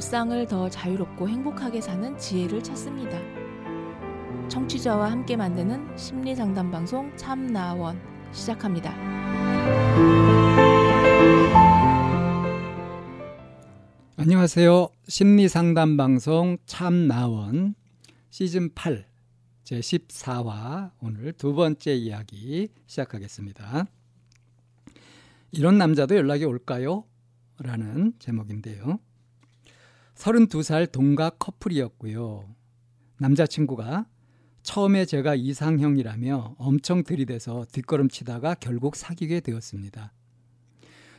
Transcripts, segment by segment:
일상을 더 자유롭고 행복하게 사는 지혜를 찾습니다. 청취자와 함께 만드는 심리 상담 방송 참나원 시작합니다. 안녕하세요. 심리 상담 방송 참나원 시즌 8 제 14화 오늘 두 번째 이야기 시작하겠습니다. 이런 남자도 연락이 올까요? 라는 제목인데요. 32살 동갑 커플이었고요. 남자친구가 처음에 제가 이상형이라며 엄청 들이대서 뒷걸음치다가 결국 사귀게 되었습니다.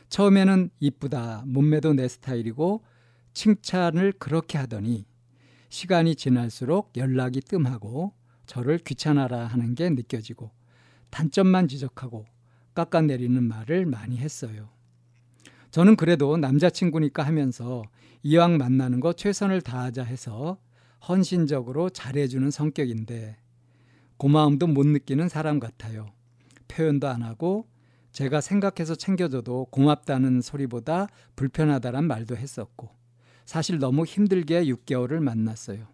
처음에는 이쁘다, 몸매도 내 스타일이고 칭찬을 그렇게 하더니 시간이 지날수록 연락이 뜸하고 저를 귀찮아라 하는 게 느껴지고 단점만 지적하고 깎아내리는 말을 많이 했어요. 저는 그래도 남자친구니까 하면서 이왕 만나는 거 최선을 다하자 해서 헌신적으로 잘해주는 성격인데 고마움도 못 느끼는 사람 같아요. 표현도 안 하고 제가 생각해서 챙겨줘도 고맙다는 소리보다 불편하다란 말도 했었고 사실 너무 힘들게 6개월을 만났어요.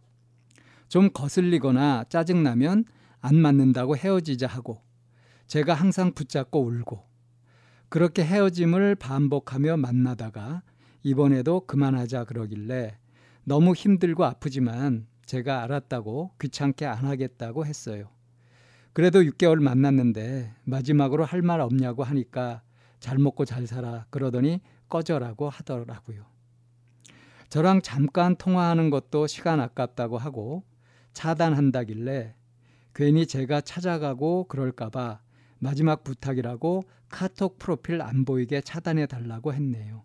좀 거슬리거나 짜증나면 안 맞는다고 헤어지자 하고 제가 항상 붙잡고 울고 그렇게 헤어짐을 반복하며 만나다가 이번에도 그만하자 그러길래 너무 힘들고 아프지만 제가 알았다고 귀찮게 안 하겠다고 했어요. 그래도 6개월 만났는데 마지막으로 할 말 없냐고 하니까 잘 먹고 잘 살아 그러더니 꺼져라고 하더라고요. 저랑 잠깐 통화하는 것도 시간 아깝다고 하고 차단한다길래 괜히 제가 찾아가고 그럴까봐 마지막 부탁이라고 카톡 프로필 안 보이게 차단해 달라고 했네요.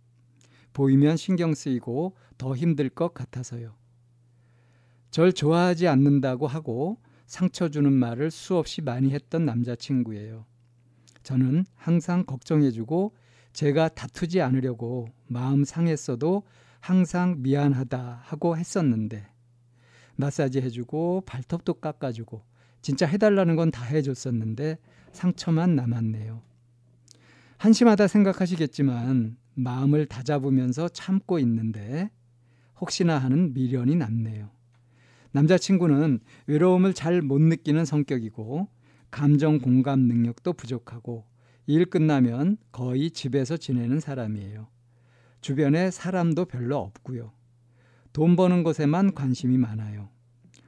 보이면 신경 쓰이고 더 힘들 것 같아서요. 절 좋아하지 않는다고 하고 상처 주는 말을 수없이 많이 했던 남자친구예요. 저는 항상 걱정해주고 제가 다투지 않으려고 마음 상했어도 항상 미안하다 하고 했었는데 마사지 해주고 발톱도 깎아주고 진짜 해달라는 건 다 해줬었는데 상처만 남았네요. 한심하다 생각하시겠지만 마음을 다잡으면서 참고 있는데 혹시나 하는 미련이 남네요. 남자친구는 외로움을 잘 못 느끼는 성격이고 감정 공감 능력도 부족하고 일 끝나면 거의 집에서 지내는 사람이에요. 주변에 사람도 별로 없고요. 돈 버는 것에만 관심이 많아요.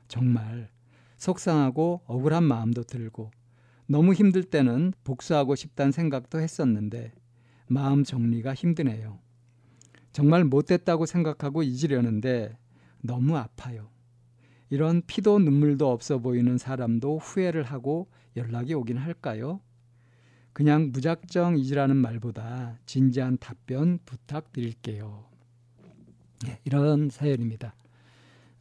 정말 속상하고 억울한 마음도 들고 너무 힘들 때는 복수하고 싶다는 생각도 했었는데 마음 정리가 힘드네요. 정말 못됐다고 생각하고 잊으려는데 너무 아파요. 이런 피도 눈물도 없어 보이는 사람도 후회를 하고 연락이 오긴 할까요? 그냥 무작정 잊으라는 말보다 진지한 답변 부탁드릴게요. 네, 이런 사연입니다.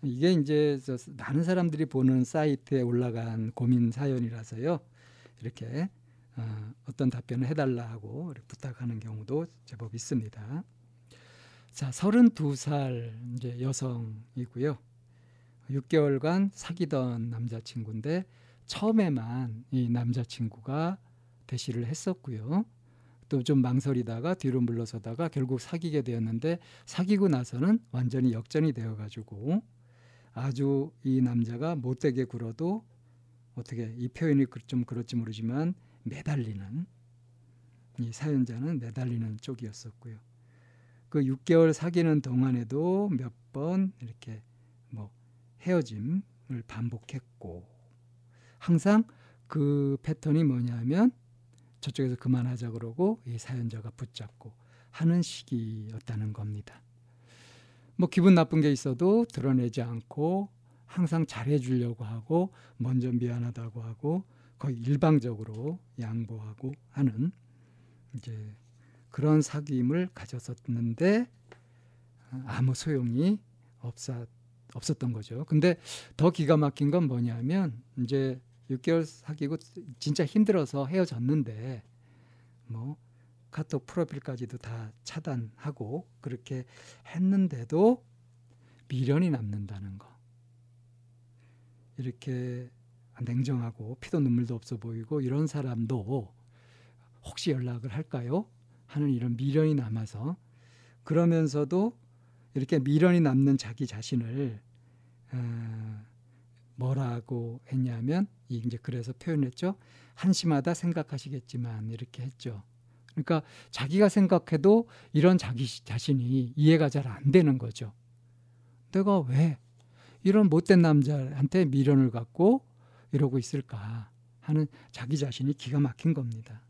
이게 이제 많은 사람들이 보는 사이트에 올라간 고민 사연이라서요. 이렇게 어, 어떤 답변을 해달라 하고 부탁하는 경우도 제법 있습니다. 자, 32살 이제 여성이고요. 6개월간 사귀던 남자친구인데 처음에만 이 남자친구가 대시를 했었고요. 또 좀 망설이다가 뒤로 물러서다가 결국 사귀게 되었는데 사귀고 나서는 완전히 역전이 되어가지고 아주 이 남자가 못되게 굴어도 어떻게 이 표현이 그좀 그렇지 모르지만 매달리는 이 사연자는 매달리는 쪽이었었고요. 그 6개월 사귀는 동안에도 몇 번 이렇게 뭐 헤어짐을 반복했고 항상 그 패턴이 뭐냐면 저쪽에서 그만하자 그러고 이 사연자가 붙잡고 하는 시기였다는 겁니다. 뭐 기분 나쁜 게 있어도 드러내지 않고 항상 잘해 주려고 하고 먼저 미안하다고 하고 거의 일방적으로 양보하고 하는 이제 그런 사귐을 가졌었는데 아무 소용이 없었, 없었던 거죠. 근데 더 기가 막힌 건 뭐냐면 이제 6개월 사귀고 진짜 힘들어서 헤어졌는데 뭐 카톡 프로필까지도 다 차단하고 그렇게 했는데도 미련이 남는다는 거. 이렇게 냉정하고 피도 눈물도 없어 보이고 이런 사람도 혹시 연락을 할까요? 하는 이런 미련이 남아서 그러면서도 이렇게 미련이 남는 자기 자신을 어, 뭐라고 했냐면 이제 그래서 표현했죠. 한심하다 생각하시겠지만 이렇게 했죠. 그러니까 자기가 생각해도 이런 자기 자신이 이해가 잘 안 되는 거죠. 내가 왜 이런 못된 남자한테 미련을 갖고 이러고 있을까 하는 자기 자신이 기가 막힌 겁니다.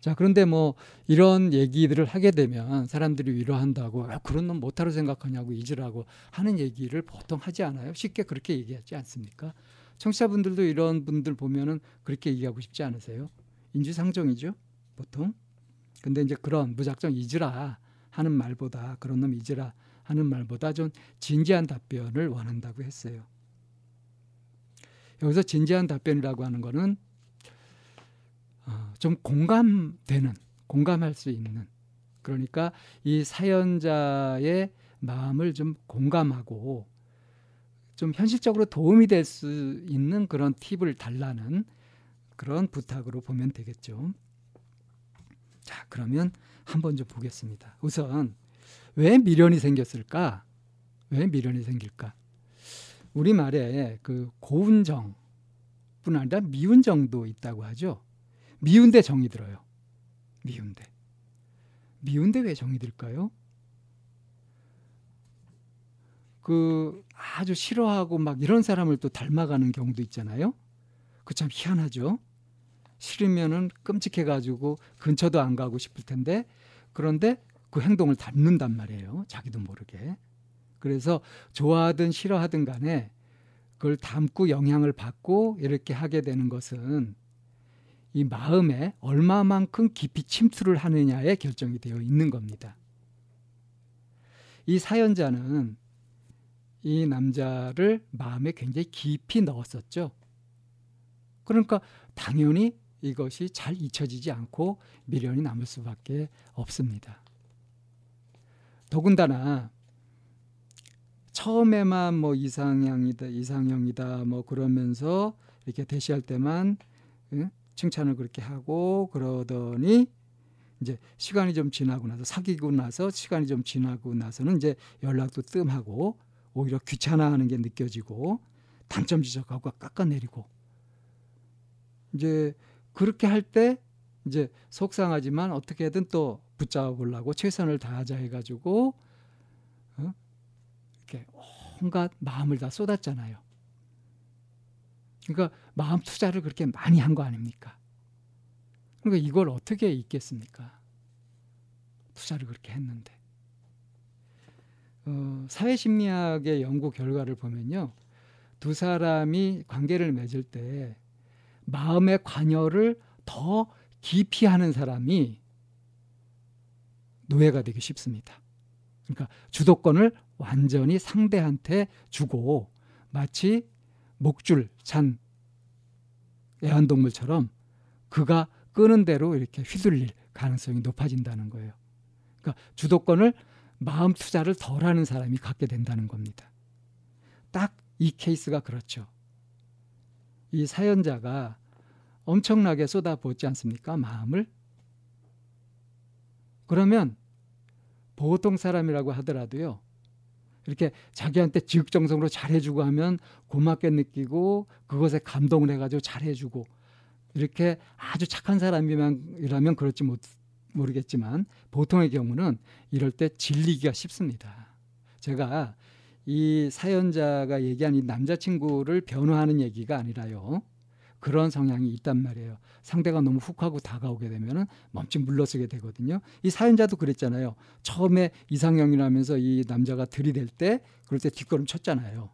자, 그런데 뭐 이런 얘기들을 하게 되면 사람들이 위로한다고 아, 그런 놈 못하러 생각하냐고 잊으라고 하는 얘기를 보통 하지 않아요. 쉽게 그렇게 얘기하지 않습니까? 청취자분들도 이런 분들 보면은 그렇게 얘기하고 싶지 않으세요? 인지상정이죠, 보통. 근데 이제 그런 무작정 잊으라 하는 말보다 그런 놈 잊으라 하는 말보다 좀 진지한 답변을 원한다고 했어요. 여기서 진지한 답변이라고 하는 거는 어, 좀 공감되는, 공감할 수 있는 그러니까 이 사연자의 마음을 좀 공감하고 좀 현실적으로 도움이 될 수 있는 그런 팁을 달라는 그런 부탁으로 보면 되겠죠. 자, 그러면 한번 좀 보겠습니다. 우선 왜 미련이 생겼을까? 왜 미련이 생길까? 우리 말에 그 고운 정 뿐 아니라 미운 정도 있다고 하죠. 미운데 정이 들어요. 미운데. 미운데 왜 정이 들까요? 그 아주 싫어하고 막 이런 사람을 또 닮아가는 경우도 있잖아요. 그 참 희한하죠. 싫으면은 끔찍해가지고 근처도 안 가고 싶을 텐데 그런데 그 행동을 닮는단 말이에요. 자기도 모르게. 그래서 좋아하든 싫어하든 간에 그걸 담고 영향을 받고 이렇게 하게 되는 것은 이 마음에 얼마만큼 깊이 침투를 하느냐에 결정이 되어 있는 겁니다. 이 사연자는 이 남자를 마음에 굉장히 깊이 넣었었죠. 그러니까 당연히 이것이 잘 잊혀지지 않고 미련이 남을 수밖에 없습니다. 더군다나 처음에만 뭐 이상형이다, 이상형이다, 뭐 그러면서 이렇게 대시할 때만 응? 칭찬을 그렇게 하고 그러더니 이제 시간이 좀 지나고 나서 사귀고 나서 시간이 좀 지나고 나서는 이제 연락도 뜸하고 오히려 귀찮아하는 게 느껴지고 단점 지적하고 깎아내리고 이제 그렇게 할 때 이제 속상하지만 어떻게든 또 붙잡아 보려고 최선을 다하자 해가지고 어? 이렇게 온갖 마음을 다 쏟았잖아요. 그러니까 마음 투자를 그렇게 많이 한 거 아닙니까? 그러니까 이걸 어떻게 잊겠습니까? 투자를 그렇게 했는데. 어, 사회심리학의 연구 결과를 보면요. 두 사람이 관계를 맺을 때 마음의 관여를 더 깊이 하는 사람이 노예가 되기 쉽습니다. 그러니까 주도권을 완전히 상대한테 주고 마치 목줄 찬 애완동물처럼 그가 끄는 대로 이렇게 휘둘릴 가능성이 높아진다는 거예요. 그러니까 주도권을 마음 투자를 덜 하는 사람이 갖게 된다는 겁니다. 딱 이 케이스가 그렇죠. 이 사연자가 엄청나게 쏟아붓지 않습니까? 마음을. 그러면 보통 사람이라고 하더라도요. 이렇게 자기한테 지극정성으로 잘해주고 하면 고맙게 느끼고 그것에 감동을 해가지고 잘해주고 이렇게 아주 착한 사람이라면 그렇지 못 모르겠지만 보통의 경우는 이럴 때 질리기가 쉽습니다. 제가 이 사연자가 얘기한 이 남자친구를 변호하는 얘기가 아니라요. 그런 성향이 있단 말이에요. 상대가 너무 훅 하고 다가오게 되면은 멈칫 물러서게 되거든요. 이 사연자도 그랬잖아요. 처음에 이상형이라면서 이 남자가 들이댈 때 그럴 때 뒷걸음 쳤잖아요.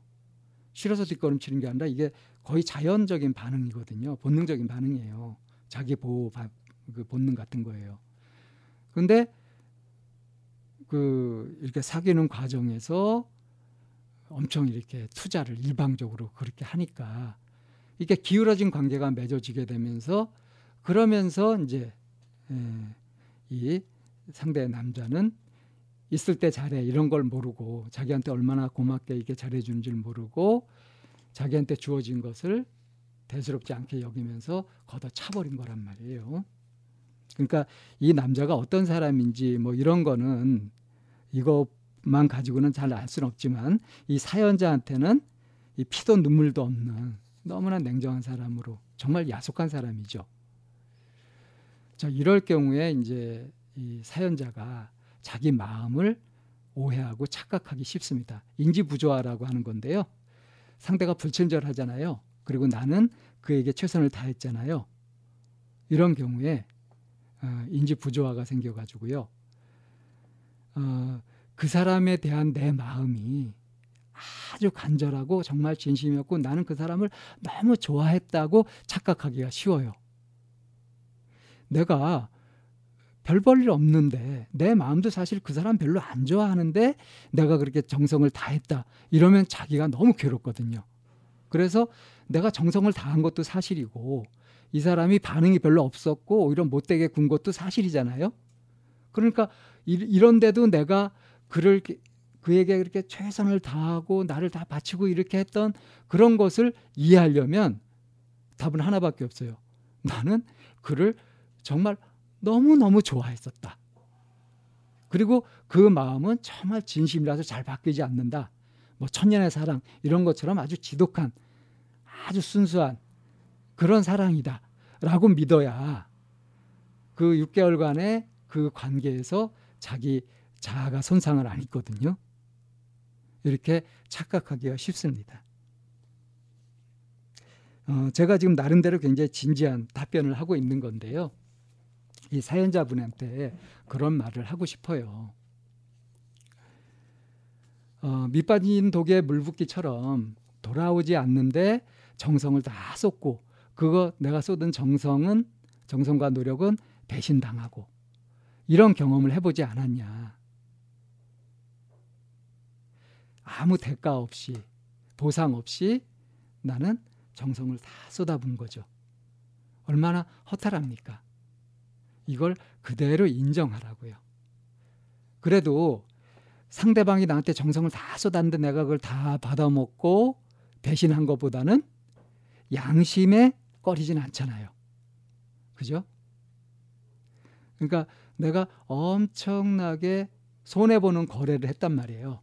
싫어서 뒷걸음 치는 게 아니라 이게 거의 자연적인 반응이거든요. 본능적인 반응이에요. 자기 보호 그 본능 같은 거예요. 근데 그 이렇게 사귀는 과정에서 엄청 이렇게 투자를 일방적으로 그렇게 하니까 이게 기울어진 관계가 맺어지게 되면서 그러면서 이제 이 상대 남자는 있을 때 잘해 이런 걸 모르고 자기한테 얼마나 고맙게 이게 잘해주는 줄 모르고 자기한테 주어진 것을 대수롭지 않게 여기면서 걷어 차버린 거란 말이에요. 그러니까 이 남자가 어떤 사람인지 뭐 이런 거는 이것만 가지고는 잘 알 수는 없지만 이 사연자한테는 이 피도 눈물도 없는 너무나 냉정한 사람으로 정말 야속한 사람이죠. 자, 이럴 경우에 이제 이 사연자가 자기 마음을 오해하고 착각하기 쉽습니다. 인지 부조화라고 하는 건데요. 상대가 불친절하잖아요. 그리고 나는 그에게 최선을 다했잖아요. 이런 경우에 어, 인지 부조화가 생겨가지고요. 어, 그 사람에 대한 내 마음이 아주 간절하고 정말 진심이었고 나는 그 사람을 너무 좋아했다고 착각하기가 쉬워요. 내가 별 볼일 없는데 내 마음도 사실 그 사람 별로 안 좋아하는데 내가 그렇게 정성을 다했다 이러면 자기가 너무 괴롭거든요. 그래서 내가 정성을 다한 것도 사실이고 이 사람이 반응이 별로 없었고 오히려 못되게 군 것도 사실이잖아요. 그러니까 이런데도 내가 그를 그에게 그렇게 최선을 다하고 나를 다 바치고 이렇게 했던 그런 것을 이해하려면 답은 하나밖에 없어요. 나는 그를 정말 너무너무 좋아했었다. 그리고 그 마음은 정말 진심이라서 잘 바뀌지 않는다. 뭐 천년의 사랑 이런 것처럼 아주 지독한 아주 순수한 그런 사랑이다. 라고 믿어야 그 6개월간의 그 관계에서 자기 자아가 손상을 안 입거든요. 이렇게 착각하기가 쉽습니다. 어, 제가 지금 나름대로 굉장히 진지한 답변을 하고 있는 건데요. 이 사연자분한테 그런 말을 하고 싶어요. 어, 밑빠진 독에 물 붓기처럼 돌아오지 않는데 정성을 다 쏟고 그거 내가 쏟은 정성은 정성과 노력은 배신당하고 이런 경험을 해보지 않았냐. 아무 대가 없이 보상 없이 나는 정성을 다 쏟아부은 거죠. 얼마나 허탈합니까? 이걸 그대로 인정하라고요. 그래도 상대방이 나한테 정성을 다 쏟았는데 내가 그걸 다 받아먹고 배신한 것보다는 양심에 꺼리진 않잖아요. 그죠? 그러니까 내가 엄청나게 손해보는 거래를 했단 말이에요.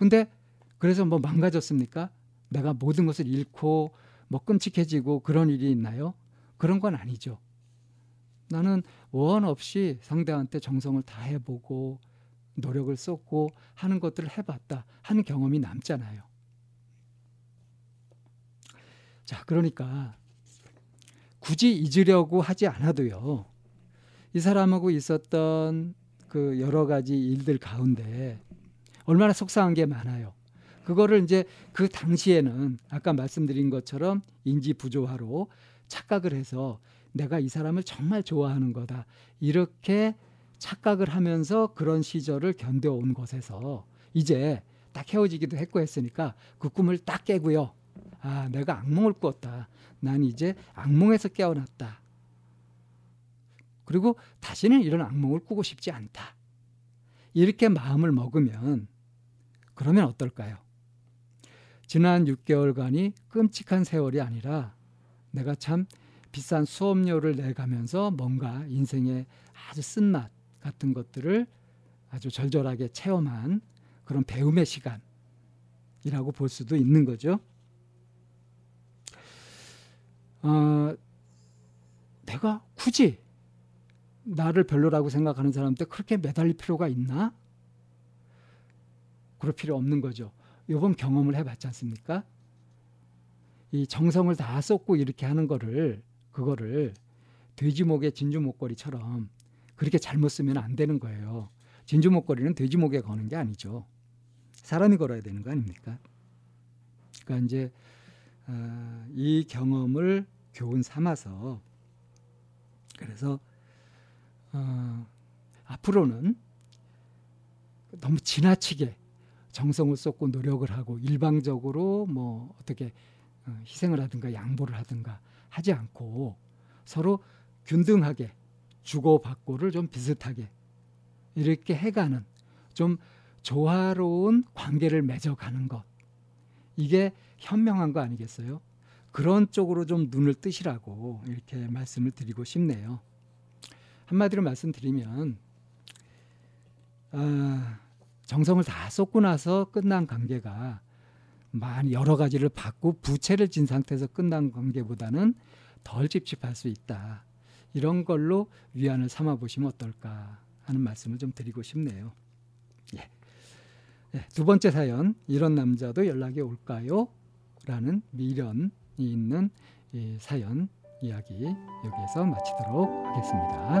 근데 그래서 뭐 망가졌습니까? 내가 모든 것을 잃고 뭐 끔찍해지고 그런 일이 있나요? 그런 건 아니죠. 나는 원 없이 상대한테 정성을 다해보고 노력을 쏟고 하는 것들을 해봤다 하는 경험이 남잖아요. 자, 그러니까 굳이 잊으려고 하지 않아도요. 이 사람하고 있었던 그 여러 가지 일들 가운데 얼마나 속상한 게 많아요. 그거를 이제 그 당시에는 아까 말씀드린 것처럼 인지 부조화로 착각을 해서 내가 이 사람을 정말 좋아하는 거다. 이렇게 착각을 하면서 그런 시절을 견뎌온 것에서 이제 딱 헤어지기도 했고 했으니까 그 꿈을 딱 깨고요. 아, 내가 악몽을 꿨다. 난 이제 악몽에서 깨어났다. 그리고 다시는 이런 악몽을 꾸고 싶지 않다. 이렇게 마음을 먹으면 그러면 어떨까요? 지난 6개월간이 끔찍한 세월이 아니라 내가 참 비싼 수업료를 내가면서 뭔가 인생의 아주 쓴맛 같은 것들을 아주 절절하게 체험한 그런 배움의 시간이라고 볼 수도 있는 거죠. 어, 내가 굳이 나를 별로라고 생각하는 사람한테 그렇게 매달릴 필요가 있나? 그럴 필요 없는 거죠. 요번 경험을 해봤지 않습니까? 이 정성을 다 쏟고 이렇게 하는 거를 그거를 돼지목의 진주 목걸이처럼 그렇게 잘못 쓰면 안 되는 거예요. 진주 목걸이는 돼지목에 거는 게 아니죠. 사람이 걸어야 되는 거 아닙니까? 그러니까 이제 어, 이 경험을 교훈 삼아서 그래서 어, 앞으로는 너무 지나치게 정성을 쏟고 노력을 하고 일방적으로 뭐 어떻게 어, 희생을 하든가 양보를 하든가 하지 않고 서로 균등하게 주고받고를 좀 비슷하게 이렇게 해가는 좀 조화로운 관계를 맺어가는 것 이게 현명한 거 아니겠어요? 그런 쪽으로 좀 눈을 뜨시라고 이렇게 말씀을 드리고 싶네요. 한마디로 말씀드리면 아, 정성을 다 쏟고 나서 끝난 관계가 많이 여러 가지를 받고 부채를 진 상태에서 끝난 관계보다는 덜 찝찝할 수 있다. 이런 걸로 위안을 삼아 보시면 어떨까 하는 말씀을 좀 드리고 싶네요. 예. 예, 두 번째 사연 이런 남자도 연락이 올까요? 라는 미련이 있는 이 사연 이야기 여기에서 마치도록 하겠습니다.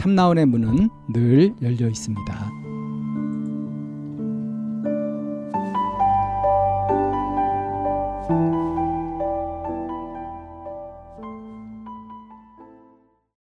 참나원의 문은 늘 열려 있습니다.